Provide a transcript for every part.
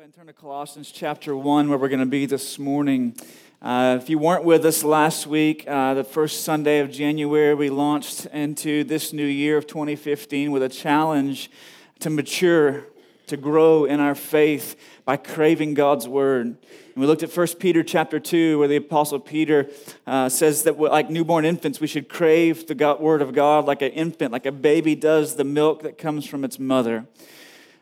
ahead and turn to Colossians chapter 1, where we're going to be this morning. Uh, if you weren't with us last week, uh, the first Sunday of January, we launched into this new year of 2015 with a challenge to mature, to grow in our faith by craving God's word. And we looked at 1 Peter chapter 2, where the Apostle Peter uh, says that, like newborn infants, we should crave the God, word of God like an infant, like a baby does the milk that comes from its mother.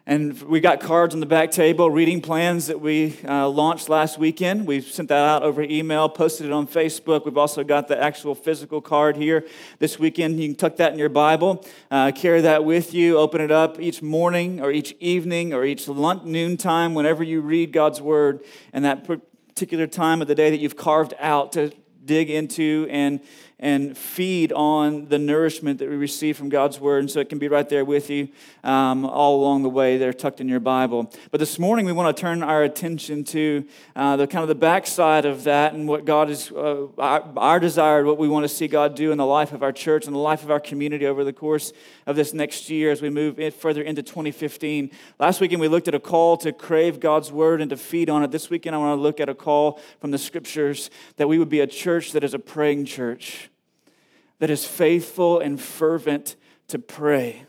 And we got cards on the back table, reading plans that we uh, launched last weekend. We sent that out over email, posted it on Facebook. We've also got the actual physical card here this weekend. You can tuck that in your Bible, uh, carry that with you, open it up each morning or each evening or each lunch, noon time, whenever you read God's Word, and that particular time of the day that you've carved out to dig into and and feed on the nourishment that we receive from God's Word. And so it can be right there with you um, all along the way. They're tucked in your Bible. But this morning we want to turn our attention to uh, the kind of the backside of that and what God is, uh, our, our desire, what we want to see God do in the life of our church and the life of our community over the course of this next year as we move further into 2015. Last weekend we looked at a call to crave God's Word and to feed on it. This weekend I want to look at a call from the Scriptures that we would be a church that is a praying church that is faithful and fervent to pray.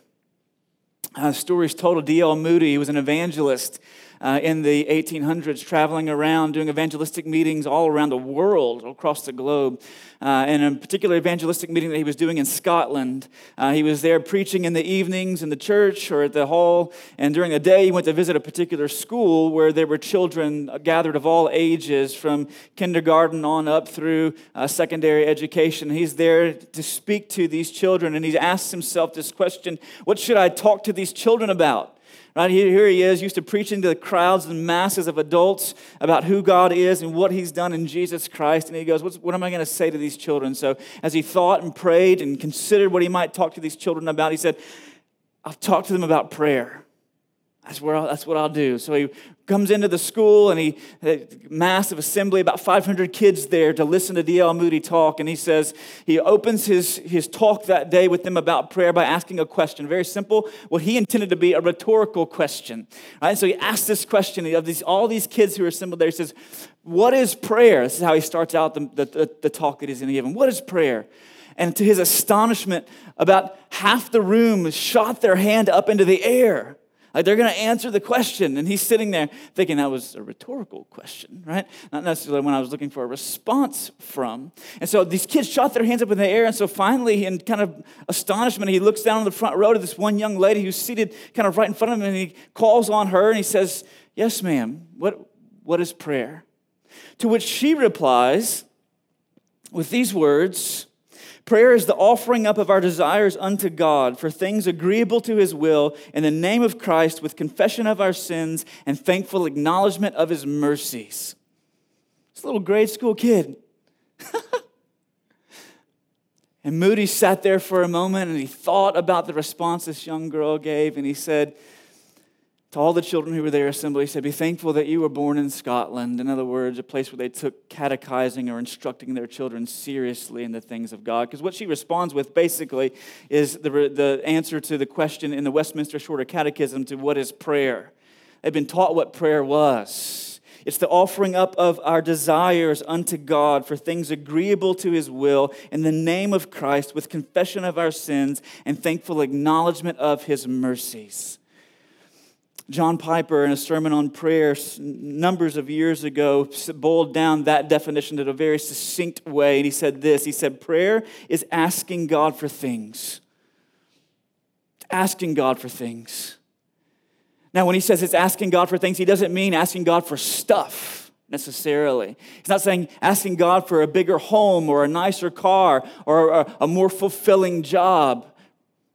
Uh, stories told of D.L. Moody. He was an evangelist uh, in the 1800s, traveling around doing evangelistic meetings all around the world, across the globe. Uh, in a particular evangelistic meeting that he was doing in Scotland, uh, he was there preaching in the evenings in the church or at the hall, and during the day he went to visit a particular school where there were children gathered of all ages, from kindergarten on up through uh, secondary education. He's there to speak to these children, and he asks himself this question: What should I talk to these children about? Right here, he is, used to preaching to the crowds and masses of adults about who God is and what He's done in Jesus Christ. And he goes, What am I going to say to these children? So, as he thought and prayed and considered what he might talk to these children about, he said, I'll talk to them about prayer. That's, where I'll, that's what I'll do. So he comes into the school and he massive assembly about 500 kids there to listen to dl moody talk. And he says he opens his, his talk that day with them about prayer by asking a question. Very simple what he intended to be a rhetorical question right? So he asks this question of these all these kids who are assembled there. He says what is prayer? This is how he starts out the, the, the talk that he's going to give him. What is prayer? And to his astonishment about half the room shot their hand up into the air like they're going to answer the question. And he's sitting there thinking that was a rhetorical question, right? Not necessarily when I was looking for a response from. And so these kids shot their hands up in the air. And so finally, in kind of astonishment, he looks down on the front row to this one young lady who's seated kind of right in front of him. And he calls on her and he says, Yes, ma'am. What, what is prayer? To which she replies with these words Prayer is the offering up of our desires unto God for things agreeable to his will in the name of Christ with confession of our sins and thankful acknowledgement of his mercies. This little grade school kid. and Moody sat there for a moment and he thought about the response this young girl gave and he said, to all the children who were there assembly, he said, Be thankful that you were born in Scotland. In other words, a place where they took catechizing or instructing their children seriously in the things of God. Because what she responds with basically is the, the answer to the question in the Westminster Shorter Catechism to what is prayer. They've been taught what prayer was. It's the offering up of our desires unto God for things agreeable to His will in the name of Christ with confession of our sins and thankful acknowledgement of His mercies. John Piper, in a sermon on prayer numbers of years ago, boiled down that definition in a very succinct way. And he said this He said, Prayer is asking God for things. Asking God for things. Now, when he says it's asking God for things, he doesn't mean asking God for stuff necessarily. He's not saying asking God for a bigger home or a nicer car or a, a more fulfilling job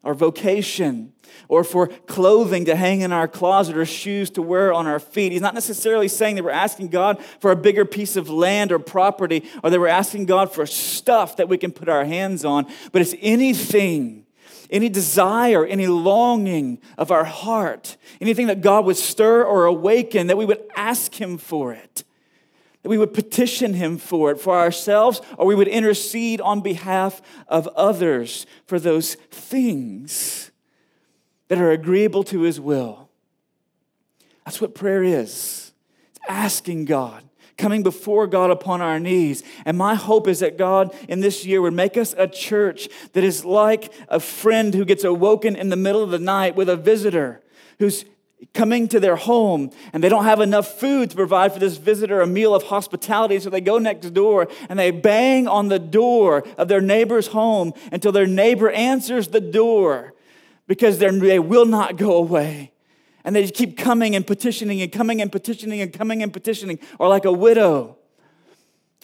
or vocation or for clothing to hang in our closet or shoes to wear on our feet. He's not necessarily saying that we're asking God for a bigger piece of land or property or that we're asking God for stuff that we can put our hands on, but it's anything, any desire, any longing of our heart, anything that God would stir or awaken, that we would ask Him for it. That we would petition him for it for ourselves, or we would intercede on behalf of others for those things that are agreeable to his will. That's what prayer is. It's asking God, coming before God upon our knees. And my hope is that God in this year would make us a church that is like a friend who gets awoken in the middle of the night with a visitor who's coming to their home and they don't have enough food to provide for this visitor a meal of hospitality. So they go next door and they bang on the door of their neighbor's home until their neighbor answers the door because they will not go away. And they keep coming and petitioning and coming and petitioning and coming and petitioning, or like a widow.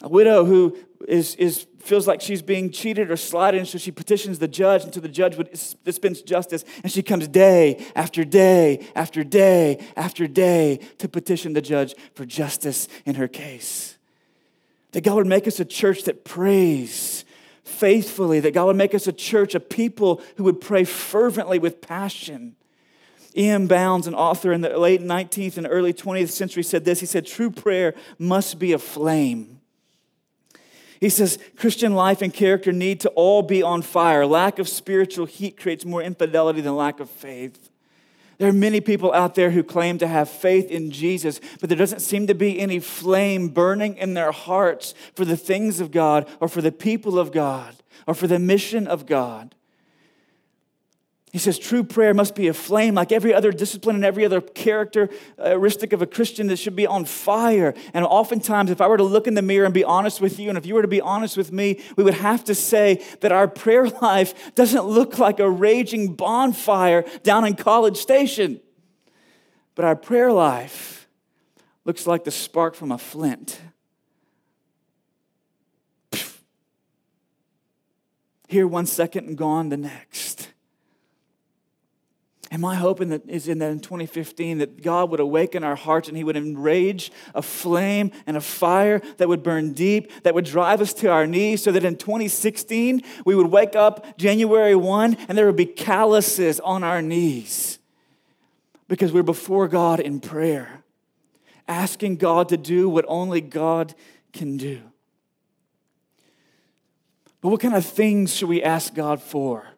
A widow who is, is, feels like she's being cheated or slighted, and so she petitions the judge until the judge would dispense justice. And she comes day after day after day after day to petition the judge for justice in her case. That God would make us a church that prays faithfully, that God would make us a church, a people who would pray fervently with passion. E.M. Bounds, an author in the late 19th and early 20th century, said this. He said, True prayer must be a flame. He says, Christian life and character need to all be on fire. Lack of spiritual heat creates more infidelity than lack of faith. There are many people out there who claim to have faith in Jesus, but there doesn't seem to be any flame burning in their hearts for the things of God or for the people of God or for the mission of God. He says true prayer must be a flame like every other discipline and every other characteristic of a Christian that should be on fire. And oftentimes, if I were to look in the mirror and be honest with you, and if you were to be honest with me, we would have to say that our prayer life doesn't look like a raging bonfire down in College Station, but our prayer life looks like the spark from a flint. Here one second and gone the next. And my hope in in that in 2015 that God would awaken our hearts and He would enrage a flame and a fire that would burn deep, that would drive us to our knees, so that in 2016 we would wake up January 1 and there would be calluses on our knees because we're before God in prayer, asking God to do what only God can do. But what kind of things should we ask God for?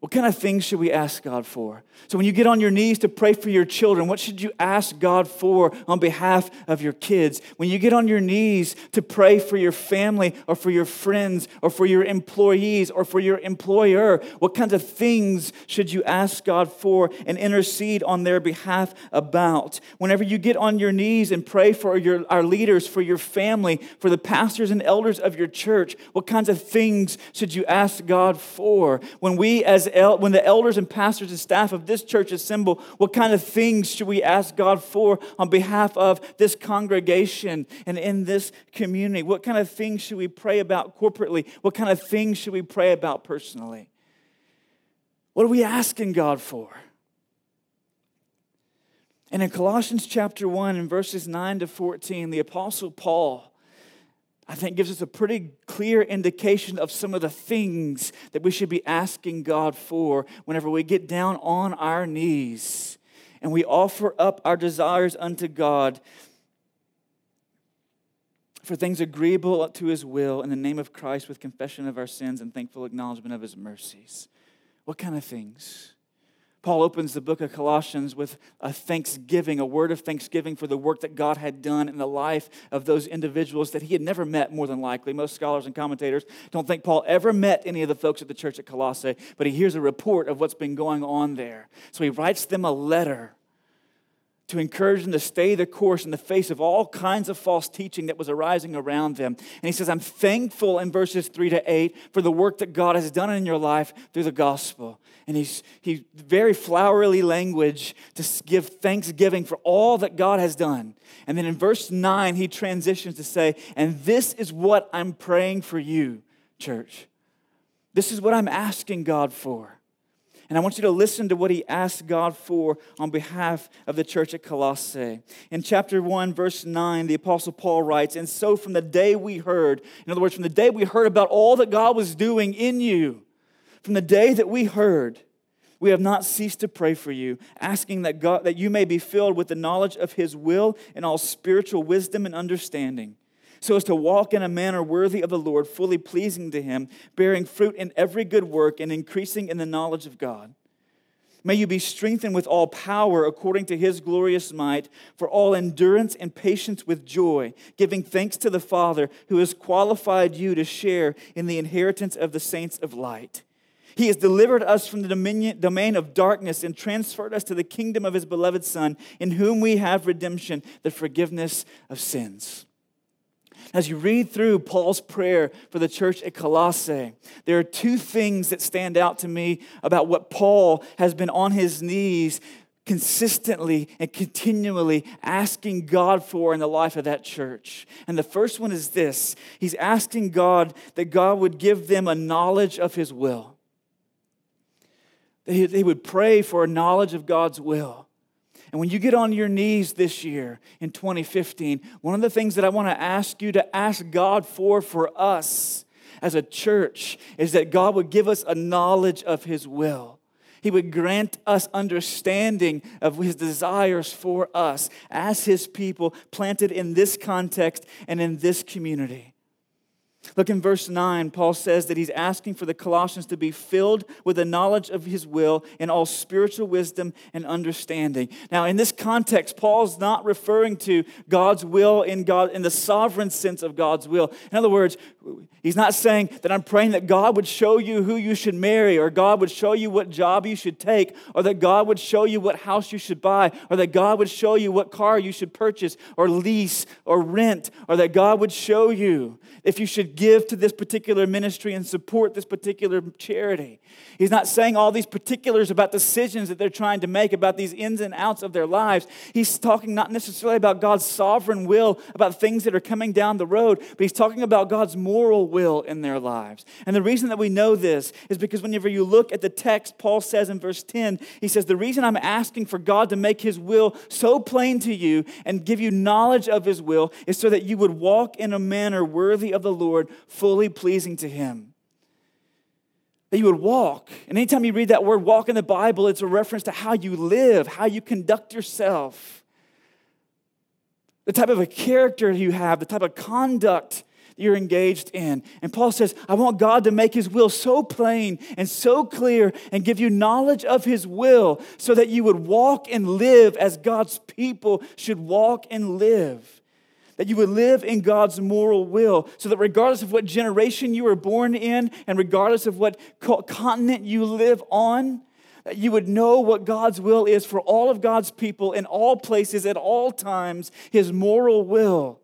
What kind of things should we ask God for? So, when you get on your knees to pray for your children, what should you ask God for on behalf of your kids? When you get on your knees to pray for your family or for your friends or for your employees or for your employer, what kinds of things should you ask God for and intercede on their behalf about? Whenever you get on your knees and pray for your, our leaders, for your family, for the pastors and elders of your church, what kinds of things should you ask God for? When we, as el- when the elders and pastors and staff of this church assemble, what kind of things should we ask God for on behalf of this congregation and in this community? What kind of things should we pray about corporately? What kind of things should we pray about personally? What are we asking God for? And in Colossians chapter 1 and verses 9 to 14, the Apostle Paul I think gives us a pretty clear indication of some of the things that we should be asking God for whenever we get down on our knees and we offer up our desires unto God for things agreeable to his will in the name of Christ with confession of our sins and thankful acknowledgement of his mercies. What kind of things? Paul opens the book of Colossians with a thanksgiving, a word of thanksgiving for the work that God had done in the life of those individuals that he had never met, more than likely. Most scholars and commentators don't think Paul ever met any of the folks at the church at Colossae, but he hears a report of what's been going on there. So he writes them a letter to encourage them to stay the course in the face of all kinds of false teaching that was arising around them. And he says, I'm thankful in verses 3 to 8 for the work that God has done in your life through the gospel. And he's he very flowery language to give thanksgiving for all that God has done. And then in verse 9, he transitions to say, And this is what I'm praying for you, church. This is what I'm asking God for. And I want you to listen to what he asked God for on behalf of the church at Colossae. In chapter 1, verse 9, the Apostle Paul writes, And so from the day we heard, in other words, from the day we heard about all that God was doing in you, from the day that we heard, we have not ceased to pray for you, asking that God that you may be filled with the knowledge of his will and all spiritual wisdom and understanding so as to walk in a manner worthy of the Lord, fully pleasing to Him, bearing fruit in every good work and increasing in the knowledge of God May you be strengthened with all power according to his glorious might, for all endurance and patience with joy, giving thanks to the Father who has qualified you to share in the inheritance of the saints of light. He has delivered us from the dominion, domain of darkness and transferred us to the kingdom of his beloved Son, in whom we have redemption, the forgiveness of sins. As you read through Paul's prayer for the church at Colossae, there are two things that stand out to me about what Paul has been on his knees consistently and continually asking God for in the life of that church. And the first one is this He's asking God that God would give them a knowledge of His will. They would pray for a knowledge of God's will. And when you get on your knees this year in 2015, one of the things that I want to ask you to ask God for for us as a church is that God would give us a knowledge of His will. He would grant us understanding of His desires for us as His people planted in this context and in this community. Look in verse 9, Paul says that he's asking for the Colossians to be filled with the knowledge of his will and all spiritual wisdom and understanding. Now, in this context, Paul's not referring to God's will in God in the sovereign sense of God's will. In other words, he's not saying that I'm praying that God would show you who you should marry, or God would show you what job you should take, or that God would show you what house you should buy, or that God would show you what car you should purchase, or lease, or rent, or that God would show you if you should give to this particular ministry and support this particular charity. He's not saying all these particulars about decisions that they're trying to make, about these ins and outs of their lives. He's talking not necessarily about God's sovereign will, about things that are coming down the road, but he's talking about God's moral will in their lives. And the reason that we know this is because whenever you look at the text, Paul says in verse 10, he says, The reason I'm asking for God to make his will so plain to you and give you knowledge of his will is so that you would walk in a manner worthy of the Lord, fully pleasing to him that you would walk. And anytime you read that word walk in the Bible, it's a reference to how you live, how you conduct yourself, the type of a character you have, the type of conduct you're engaged in. And Paul says, I want God to make his will so plain and so clear and give you knowledge of his will so that you would walk and live as God's people should walk and live that you would live in God's moral will, so that regardless of what generation you were born in and regardless of what continent you live on, you would know what God's will is for all of God's people in all places at all times, His moral will,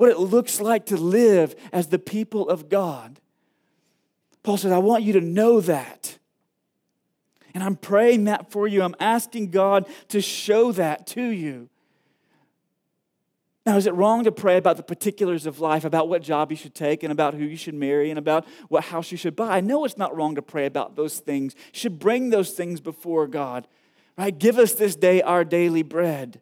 what it looks like to live as the people of God. Paul says, I want you to know that. And I'm praying that for you. I'm asking God to show that to you. Now, is it wrong to pray about the particulars of life, about what job you should take, and about who you should marry, and about what house you should buy? I know it's not wrong to pray about those things. You should bring those things before God, right? Give us this day our daily bread.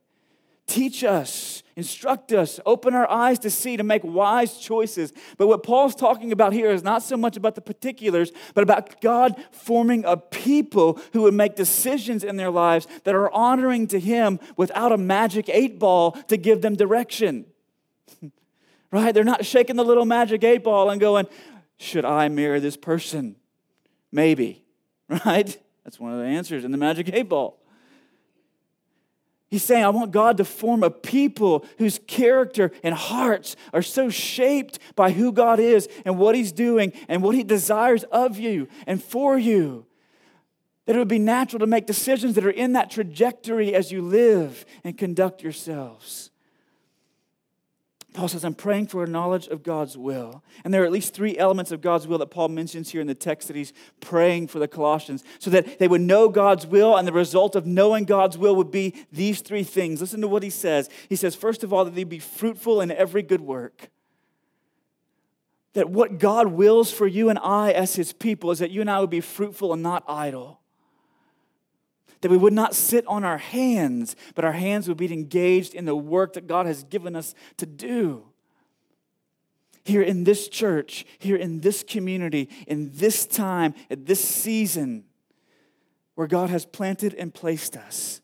Teach us, instruct us, open our eyes to see, to make wise choices. But what Paul's talking about here is not so much about the particulars, but about God forming a people who would make decisions in their lives that are honoring to Him without a magic eight ball to give them direction. right? They're not shaking the little magic eight ball and going, Should I marry this person? Maybe, right? That's one of the answers in the magic eight ball. He's saying, I want God to form a people whose character and hearts are so shaped by who God is and what He's doing and what He desires of you and for you. That it would be natural to make decisions that are in that trajectory as you live and conduct yourselves. Paul says, I'm praying for a knowledge of God's will. And there are at least three elements of God's will that Paul mentions here in the text that he's praying for the Colossians so that they would know God's will, and the result of knowing God's will would be these three things. Listen to what he says. He says, first of all, that they be fruitful in every good work. That what God wills for you and I as his people is that you and I would be fruitful and not idle that we would not sit on our hands, but our hands would be engaged in the work that God has given us to do. Here in this church, here in this community, in this time, at this season where God has planted and placed us.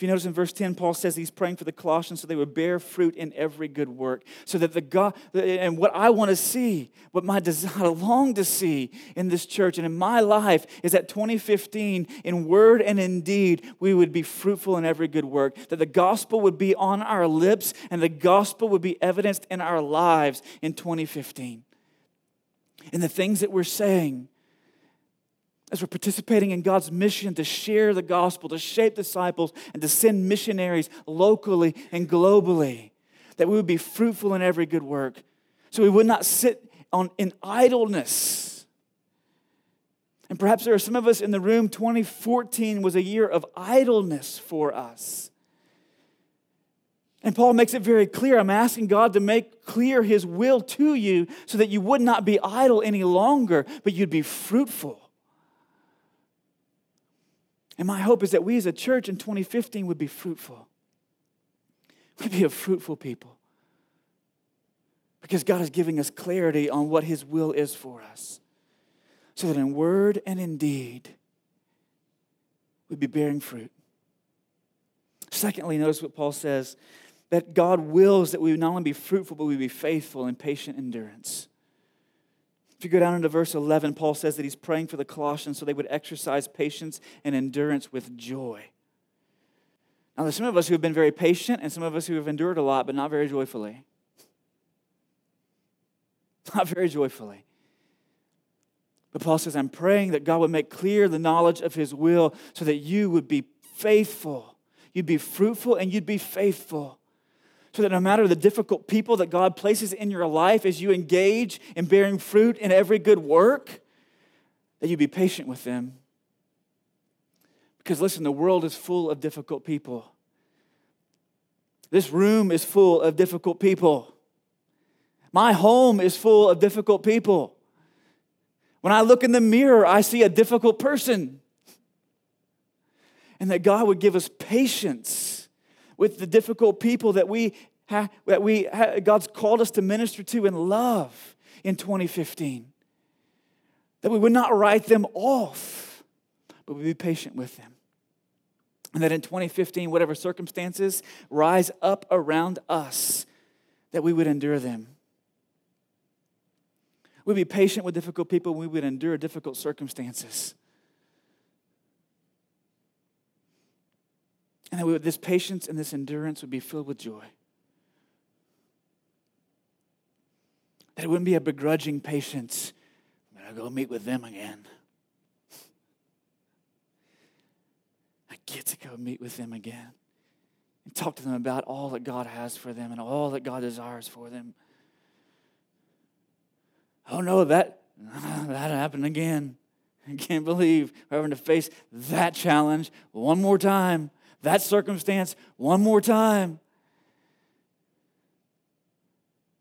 If you notice in verse 10, Paul says he's praying for the Colossians so they would bear fruit in every good work. So that the God, and what I want to see, what my desire, long to see in this church and in my life is that 2015, in word and in deed, we would be fruitful in every good work. That the gospel would be on our lips and the gospel would be evidenced in our lives in 2015. And the things that we're saying, as we're participating in God's mission to share the gospel, to shape disciples, and to send missionaries locally and globally, that we would be fruitful in every good work. So we would not sit on, in idleness. And perhaps there are some of us in the room, 2014 was a year of idleness for us. And Paul makes it very clear I'm asking God to make clear his will to you so that you would not be idle any longer, but you'd be fruitful. And my hope is that we as a church in 2015 would be fruitful. We'd be a fruitful people. Because God is giving us clarity on what His will is for us. So that in word and in deed, we'd be bearing fruit. Secondly, notice what Paul says that God wills that we not only be fruitful, but we be faithful in patient endurance. If you go down into verse 11, Paul says that he's praying for the Colossians so they would exercise patience and endurance with joy. Now, there's some of us who have been very patient and some of us who have endured a lot, but not very joyfully. Not very joyfully. But Paul says, I'm praying that God would make clear the knowledge of his will so that you would be faithful. You'd be fruitful and you'd be faithful so that no matter the difficult people that God places in your life as you engage in bearing fruit in every good work, that you be patient with them. Because listen, the world is full of difficult people. This room is full of difficult people. My home is full of difficult people. When I look in the mirror, I see a difficult person. And that God would give us patience with the difficult people that we ha- that we ha- God's called us to minister to and love in 2015. That we would not write them off, but we would be patient with them. And that in 2015, whatever circumstances rise up around us, that we would endure them. We'd be patient with difficult people, we would endure difficult circumstances. And that we, this patience and this endurance would be filled with joy. That it wouldn't be a begrudging patience. I'm going to go meet with them again. I get to go meet with them again and talk to them about all that God has for them and all that God desires for them. Oh no, that that happened again. I can't believe we're having to face that challenge one more time that circumstance one more time.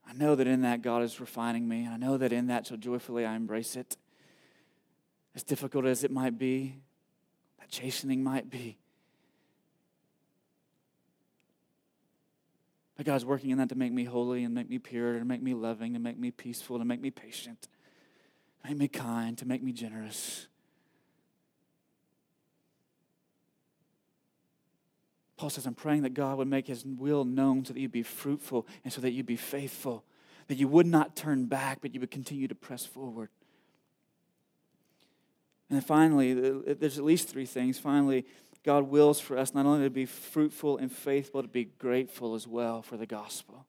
I know that in that God is refining me. And I know that in that so joyfully I embrace it. As difficult as it might be, that chastening might be. But God's working in that to make me holy and make me pure and make me loving and make me peaceful and make me patient, make me kind, to make me generous. Paul says, I'm praying that God would make his will known so that you'd be fruitful and so that you'd be faithful, that you would not turn back, but you would continue to press forward. And finally, there's at least three things. Finally, God wills for us not only to be fruitful and faithful, but to be grateful as well for the gospel.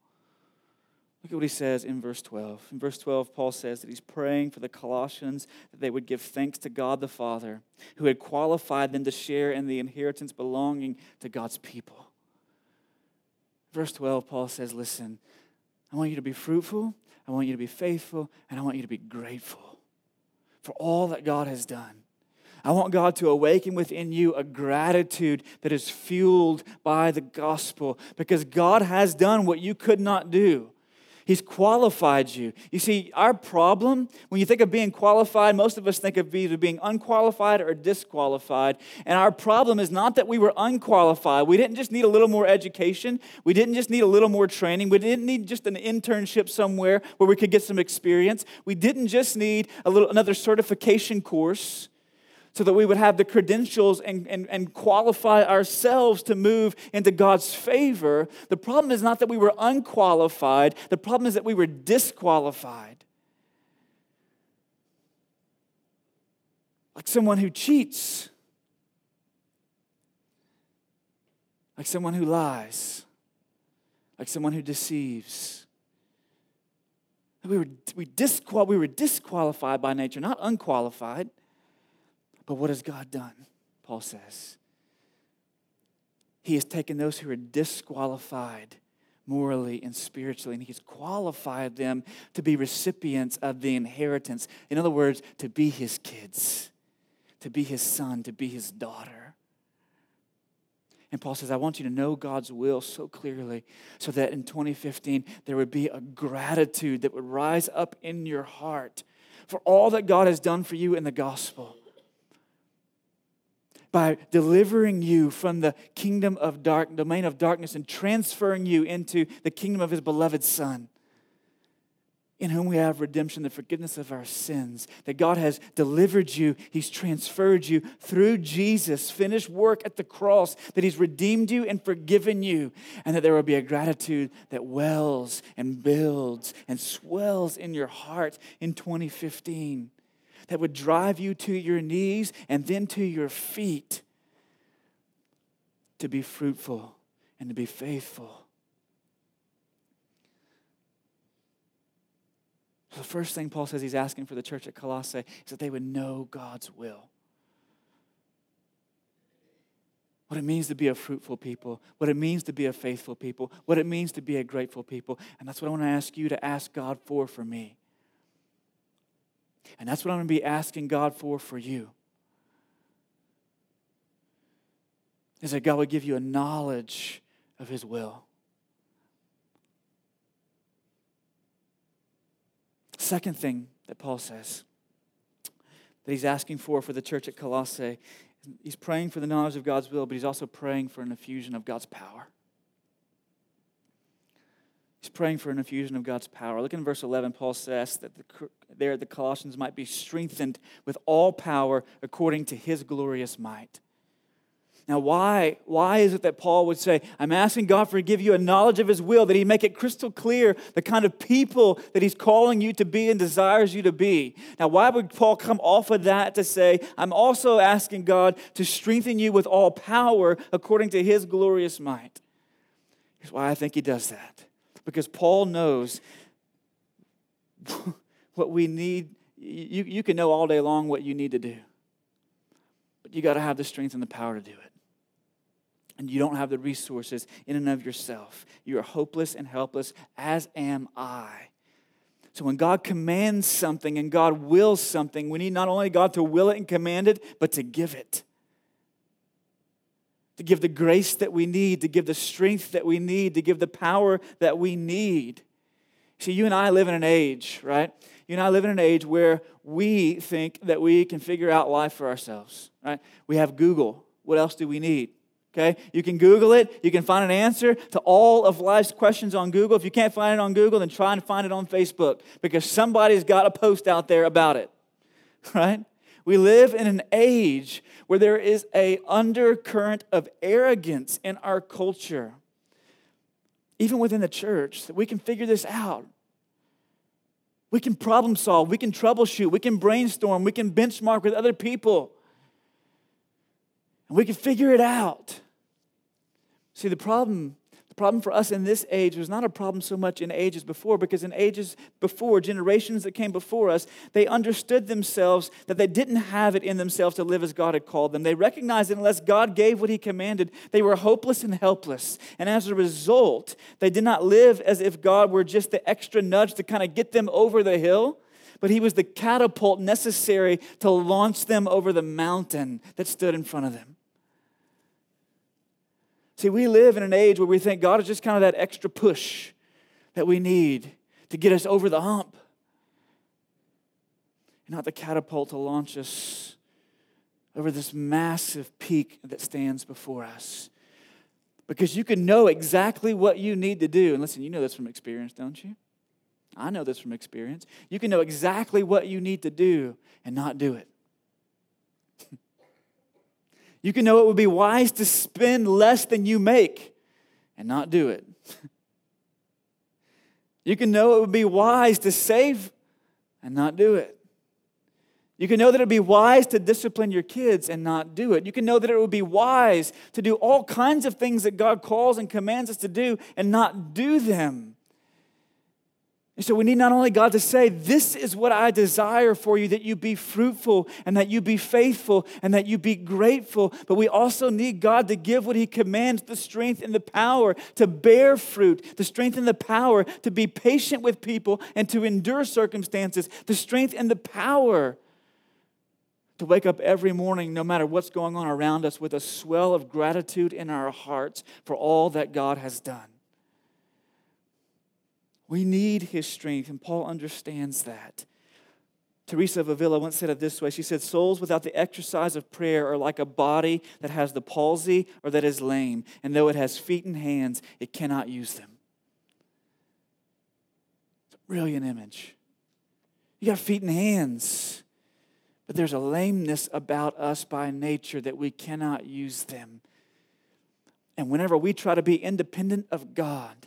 Look at what he says in verse 12. In verse 12, Paul says that he's praying for the Colossians that they would give thanks to God the Father, who had qualified them to share in the inheritance belonging to God's people. Verse 12, Paul says, Listen, I want you to be fruitful, I want you to be faithful, and I want you to be grateful for all that God has done. I want God to awaken within you a gratitude that is fueled by the gospel because God has done what you could not do. He's qualified you. You see, our problem, when you think of being qualified, most of us think of either being unqualified or disqualified. And our problem is not that we were unqualified. We didn't just need a little more education. We didn't just need a little more training. We didn't need just an internship somewhere where we could get some experience. We didn't just need a little another certification course. So that we would have the credentials and, and, and qualify ourselves to move into God's favor. The problem is not that we were unqualified, the problem is that we were disqualified. Like someone who cheats, like someone who lies, like someone who deceives. We were, we, disqual- we were disqualified by nature, not unqualified. But what has God done? Paul says. He has taken those who are disqualified morally and spiritually, and He's qualified them to be recipients of the inheritance. In other words, to be His kids, to be His son, to be His daughter. And Paul says, I want you to know God's will so clearly so that in 2015 there would be a gratitude that would rise up in your heart for all that God has done for you in the gospel by delivering you from the kingdom of dark, domain of darkness and transferring you into the kingdom of his beloved Son, in whom we have redemption, the forgiveness of our sins. That God has delivered you, he's transferred you through Jesus' finished work at the cross, that he's redeemed you and forgiven you, and that there will be a gratitude that wells and builds and swells in your heart in 2015 that would drive you to your knees and then to your feet to be fruitful and to be faithful. So the first thing Paul says he's asking for the church at Colossae is that they would know God's will. What it means to be a fruitful people, what it means to be a faithful people, what it means to be a grateful people. And that's what I want to ask you to ask God for for me. And that's what I'm going to be asking God for for you. Is that God would give you a knowledge of His will. Second thing that Paul says that he's asking for for the church at Colossae, he's praying for the knowledge of God's will, but he's also praying for an infusion of God's power. He's praying for an infusion of God's power. Look in verse 11. Paul says that the, there the Colossians might be strengthened with all power according to his glorious might. Now, why, why is it that Paul would say, I'm asking God for to give you a knowledge of his will, that he make it crystal clear the kind of people that he's calling you to be and desires you to be? Now, why would Paul come off of that to say, I'm also asking God to strengthen you with all power according to his glorious might? Here's why I think he does that because Paul knows what we need. You, you can know all day long what you need to do, but you got to have the strength and the power to do it. And you don't have the resources in and of yourself. You are hopeless and helpless, as am I. So when God commands something and God wills something, we need not only God to will it and command it, but to give it to give the grace that we need, to give the strength that we need, to give the power that we need. See, you and I live in an age, right? You and I live in an age where we think that we can figure out life for ourselves, right? We have Google. What else do we need? Okay? You can Google it. You can find an answer to all of life's questions on Google. If you can't find it on Google, then try and find it on Facebook because somebody's got a post out there about it, right? We live in an age where there is a undercurrent of arrogance in our culture. Even within the church, that we can figure this out. We can problem solve, we can troubleshoot, we can brainstorm, we can benchmark with other people. And we can figure it out. See, the problem problem for us in this age was not a problem so much in ages before, because in ages before, generations that came before us, they understood themselves that they didn't have it in themselves to live as God had called them. They recognized that unless God gave what He commanded, they were hopeless and helpless. And as a result, they did not live as if God were just the extra nudge to kind of get them over the hill but he was the catapult necessary to launch them over the mountain that stood in front of them. See, we live in an age where we think God is just kind of that extra push that we need to get us over the hump. And not the catapult to launch us over this massive peak that stands before us. Because you can know exactly what you need to do. And listen, you know this from experience, don't you? I know this from experience. You can know exactly what you need to do and not do it. You can know it would be wise to spend less than you make and not do it. You can know it would be wise to save and not do it. You can know that it would be wise to discipline your kids and not do it. You can know that it would be wise to do all kinds of things that God calls and commands us to do and not do them. And so we need not only God to say, This is what I desire for you, that you be fruitful and that you be faithful and that you be grateful, but we also need God to give what He commands the strength and the power to bear fruit, the strength and the power to be patient with people and to endure circumstances, the strength and the power to wake up every morning, no matter what's going on around us, with a swell of gratitude in our hearts for all that God has done. We need his strength, and Paul understands that. Teresa of Avila once said it this way She said, Souls without the exercise of prayer are like a body that has the palsy or that is lame, and though it has feet and hands, it cannot use them. It's a brilliant image. You got feet and hands, but there's a lameness about us by nature that we cannot use them. And whenever we try to be independent of God,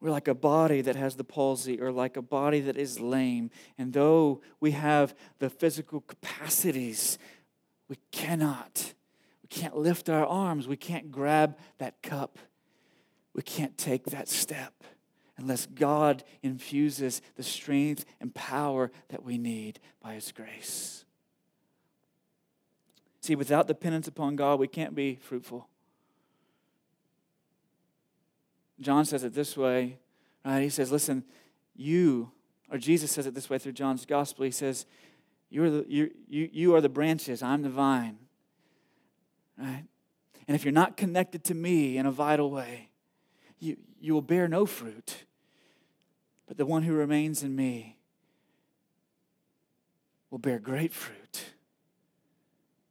we're like a body that has the palsy or like a body that is lame. And though we have the physical capacities, we cannot. We can't lift our arms. We can't grab that cup. We can't take that step unless God infuses the strength and power that we need by His grace. See, without dependence upon God, we can't be fruitful. John says it this way, right? He says, Listen, you, or Jesus says it this way through John's gospel. He says, You are the, you, you, you are the branches, I'm the vine. Right? And if you're not connected to me in a vital way, you, you will bear no fruit. But the one who remains in me will bear great fruit.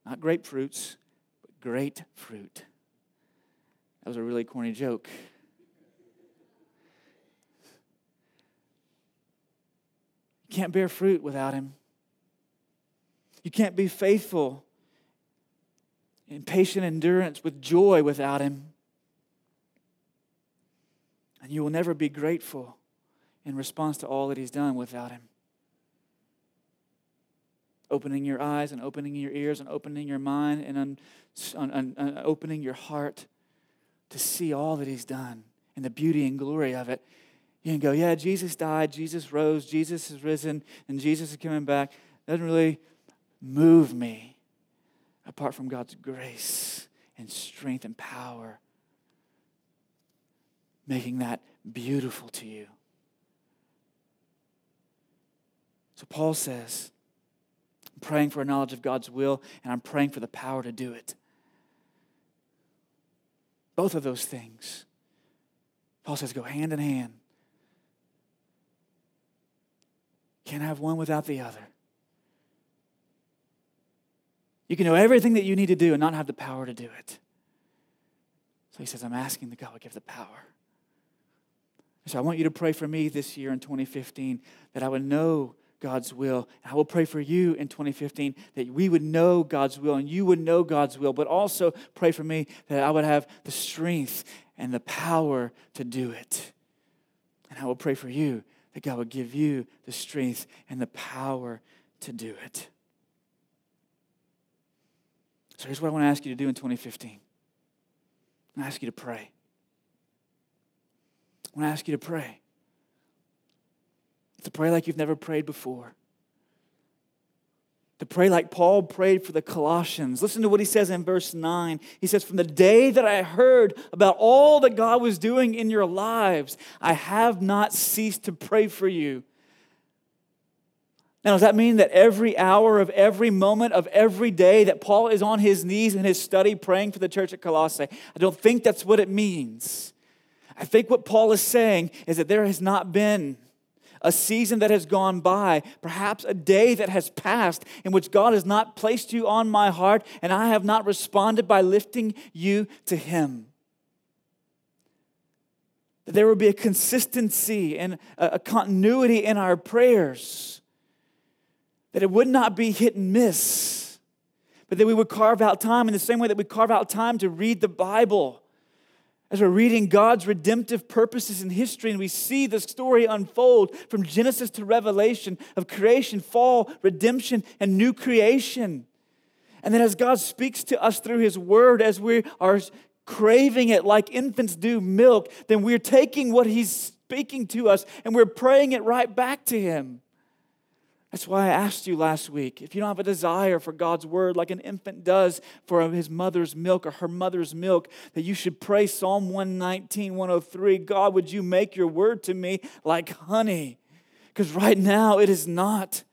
Not grapefruits, but great fruit. That was a really corny joke. You can't bear fruit without Him. You can't be faithful in patient endurance with joy without Him. And you will never be grateful in response to all that He's done without Him. Opening your eyes and opening your ears and opening your mind and un, un, un, opening your heart to see all that He's done and the beauty and glory of it you can go, yeah, Jesus died, Jesus rose, Jesus is risen, and Jesus is coming back. It Doesn't really move me apart from God's grace and strength and power, making that beautiful to you. So Paul says, I'm praying for a knowledge of God's will, and I'm praying for the power to do it. Both of those things. Paul says go hand in hand. Can't have one without the other. You can know everything that you need to do and not have the power to do it. So he says, I'm asking that God would give the power. So I want you to pray for me this year in 2015 that I would know God's will. And I will pray for you in 2015 that we would know God's will and you would know God's will, but also pray for me that I would have the strength and the power to do it. And I will pray for you that God would give you the strength and the power to do it. So here's what I want to ask you to do in 2015. I ask you to pray. I want to ask you to pray. To pray like you've never prayed before to pray like Paul prayed for the Colossians. Listen to what he says in verse 9. He says, From the day that I heard about all that God was doing in your lives, I have not ceased to pray for you. Now, does that mean that every hour of every moment of every day that Paul is on his knees in his study praying for the church at Colossae? I don't think that's what it means. I think what Paul is saying is that there has not been a season that has gone by, perhaps a day that has passed in which God has not placed you on my heart and I have not responded by lifting you to Him. That there will be a consistency and a continuity in our prayers. that it would not be hit and miss, but that we would carve out time in the same way that we carve out time to read the Bible. As we're reading God's redemptive purposes in history and we see the story unfold from Genesis to Revelation of creation, fall, redemption, and new creation. And then as God speaks to us through His Word, as we are craving it like infants do milk, then we're taking what He's speaking to us and we're praying it right back to Him. That's why I asked you last week if you don't have a desire for God's word like an infant does for his mother's milk or her mother's milk, that you should pray Psalm 119, 103 God, would you make your word to me like honey? Because right now it is not.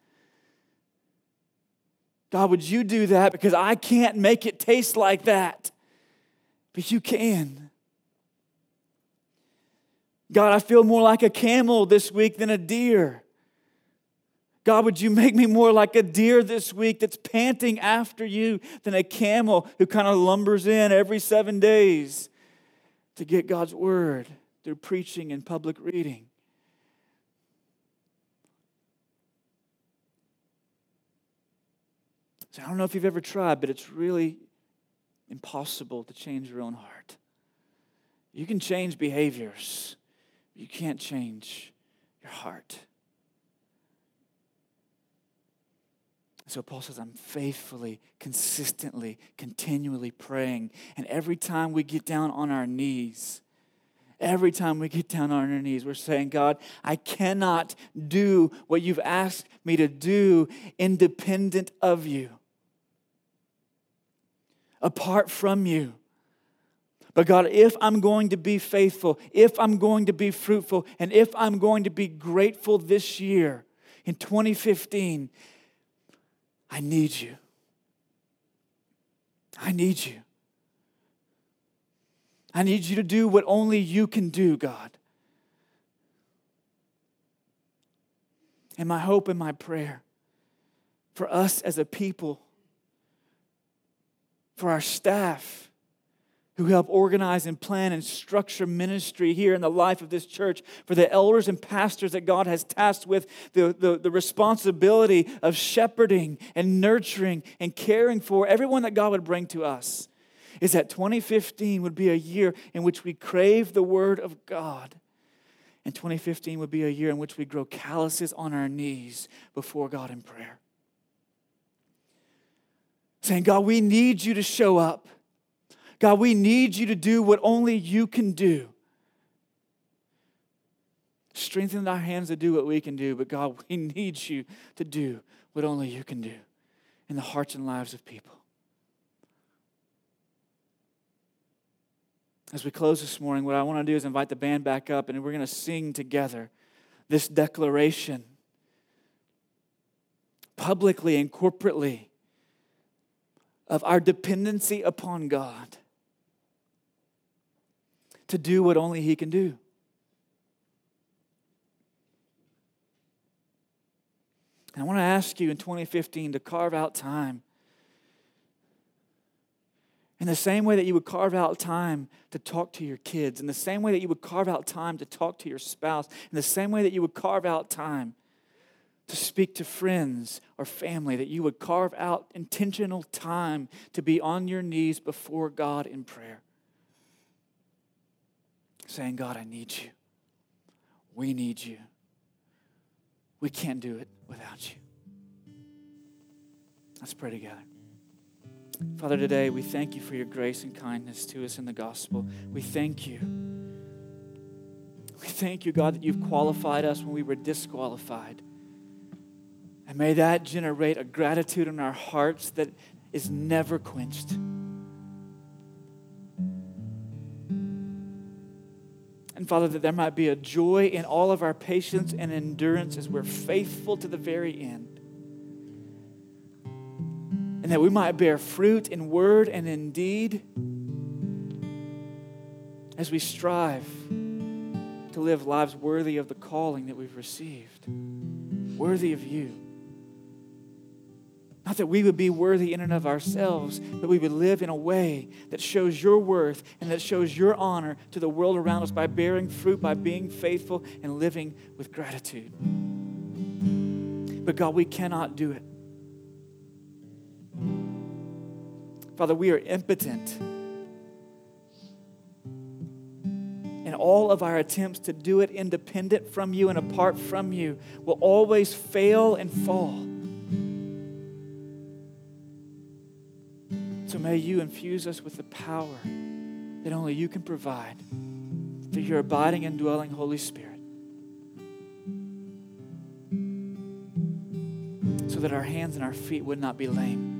God, would you do that? Because I can't make it taste like that. But you can. God, I feel more like a camel this week than a deer. God, would you make me more like a deer this week that's panting after you than a camel who kind of lumbers in every seven days to get God's word through preaching and public reading? So I don't know if you've ever tried, but it's really impossible to change your own heart. You can change behaviors, you can't change your heart. So Paul says, I'm faithfully, consistently, continually praying. And every time we get down on our knees, every time we get down on our knees, we're saying, God, I cannot do what you've asked me to do independent of you, apart from you. But God, if I'm going to be faithful, if I'm going to be fruitful, and if I'm going to be grateful this year in 2015, I need you. I need you. I need you to do what only you can do, God. And my hope and my prayer for us as a people, for our staff, who help organize and plan and structure ministry here in the life of this church, for the elders and pastors that God has tasked with the, the, the, responsibility of shepherding and nurturing and caring for everyone that God would bring to us, is that 2015 would be a year in which we crave the Word of God. And 2015 would be a year in which we grow calluses on our knees before God in prayer. Saying, God, we need you to show up. God, we need you to do what only you can do. Strengthen our hands to do what we can do, but God, we need you to do what only you can do in the hearts and lives of people. As we close this morning, what I want to do is invite the band back up and we're going to sing together this declaration publicly and corporately of our dependency upon God to do what only He can do. And I want to ask you in 2015 to carve out time. In the same way that you would carve out time to talk to your kids, in the same way that you would carve out time to talk to your spouse, in the same way that you would carve out time to speak to friends or family, that you would carve out intentional time to be on your knees before God in prayer saying, God, I need you. We need you. We can't do it without you. Let's pray together. Father, today we thank you for your grace and kindness to us in the gospel. We thank you. We thank you, God, that you've qualified us when we were disqualified. And may that generate a gratitude in our hearts that is never quenched. And Father, that there might be a joy in all of our patience and endurance as we're faithful to the very end. And that we might bear fruit in word and in deed as we strive to live lives worthy of the calling that we've received, worthy of you. Not that we would be worthy in and of ourselves, but we would live in a way that shows your worth and that shows your honor to the world around us by bearing fruit, by being faithful, and living with gratitude. But God, we cannot do it. Father, we are impotent And all of our attempts to do it independent from you and apart from you will always fail and fall. May you infuse us with the power that only you can provide through your abiding and dwelling Holy Spirit. So that our hands and our feet would not be lame